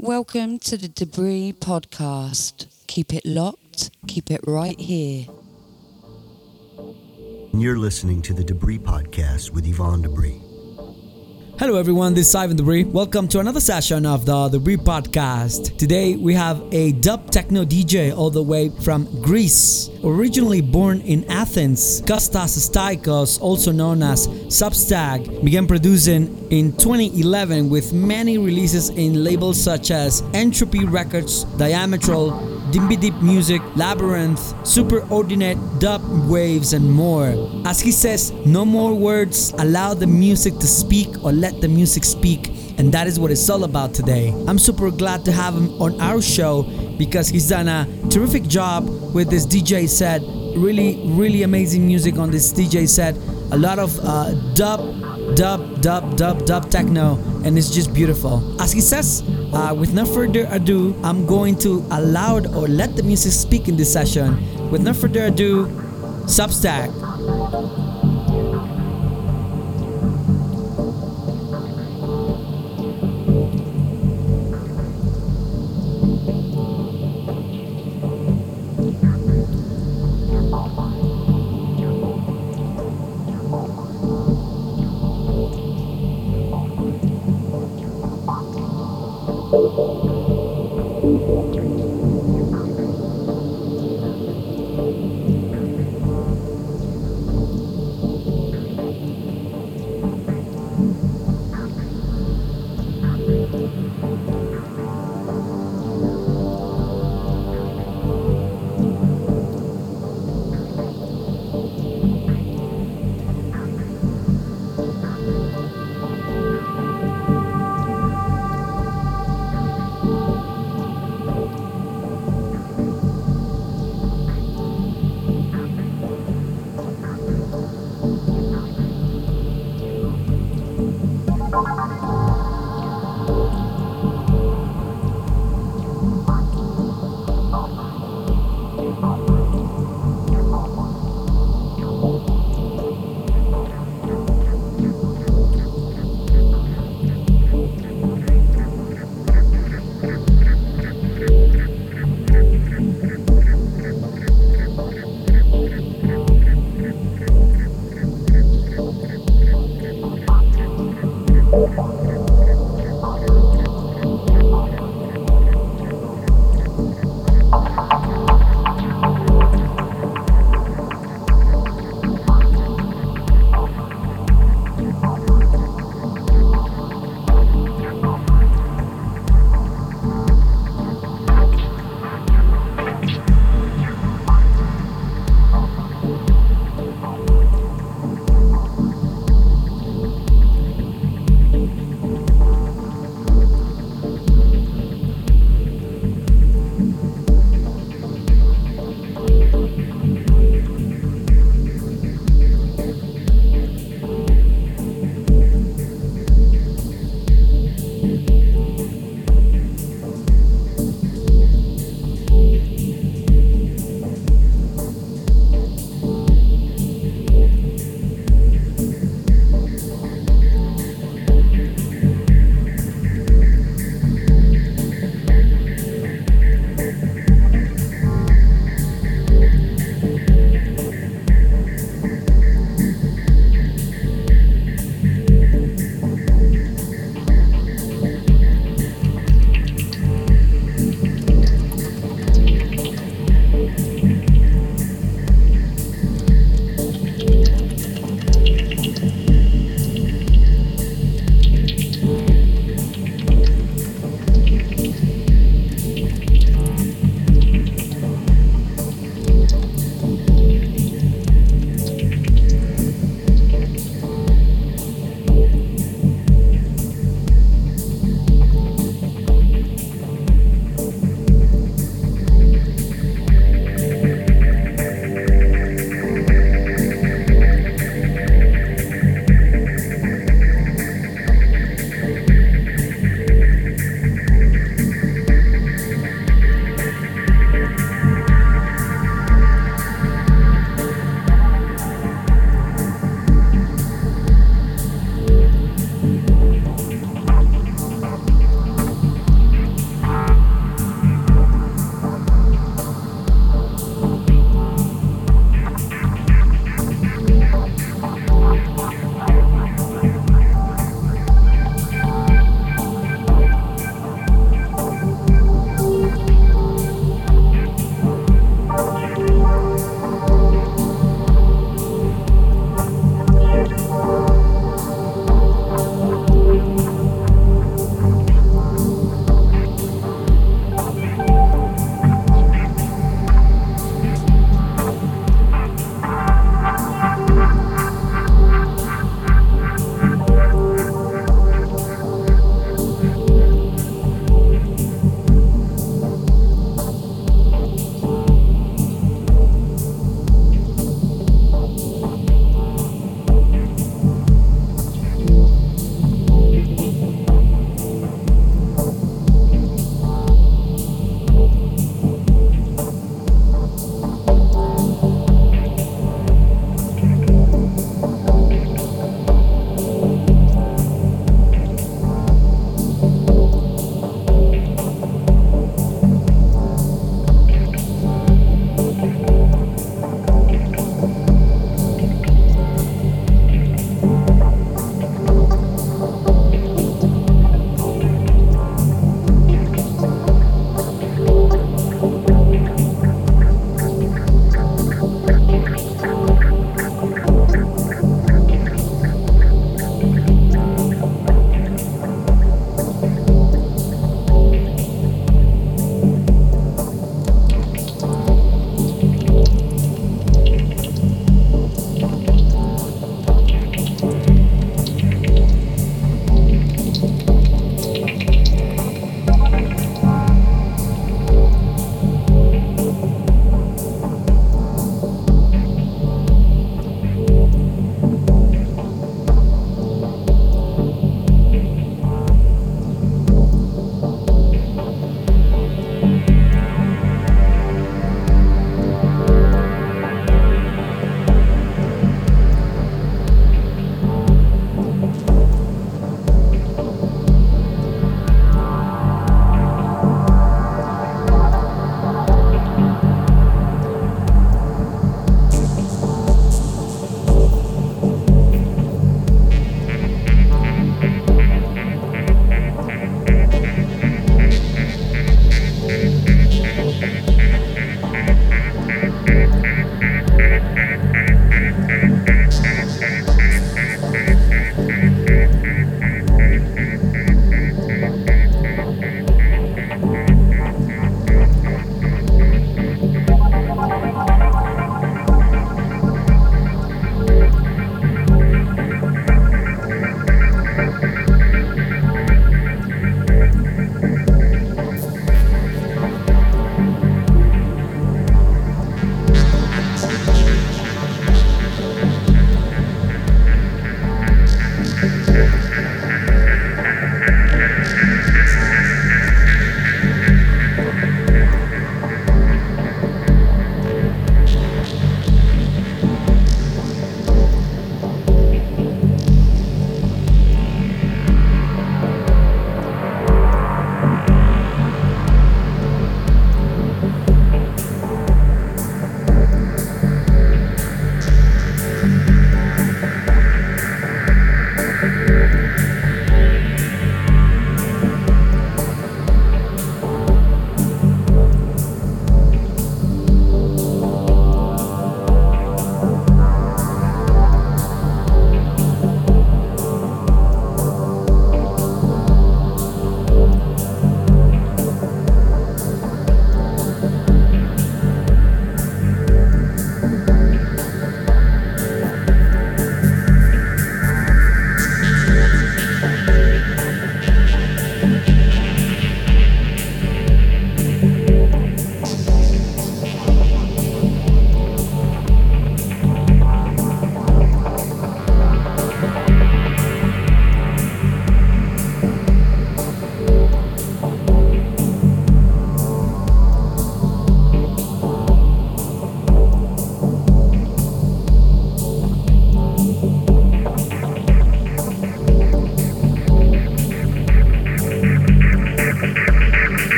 Welcome to the Debris Podcast. Keep it locked, keep it right here. You're listening to the Debris Podcast with Yvonne Debris. Hello everyone, this is Ivan Debris. Welcome to another session of the Debris Podcast. Today we have a dub techno DJ all the way from Greece. Originally born in Athens, Kostas Staikos, also known as Substag, began producing in 2011 with many releases in labels such as Entropy Records, Diametral, Dimby Deep Music, Labyrinth, Superordinate, Dub Waves, and more. As he says, no more words, allow the music to speak or let the music speak. And that is what it's all about today. I'm super glad to have him on our show because he's done a terrific job with this DJ set. Really, really amazing music on this DJ set. A lot of uh, dub, dub, dub, dub, dub techno, and it's just beautiful. As he says, uh, with no further ado, I'm going to allow or let the music speak in this session. With no further ado, Substack.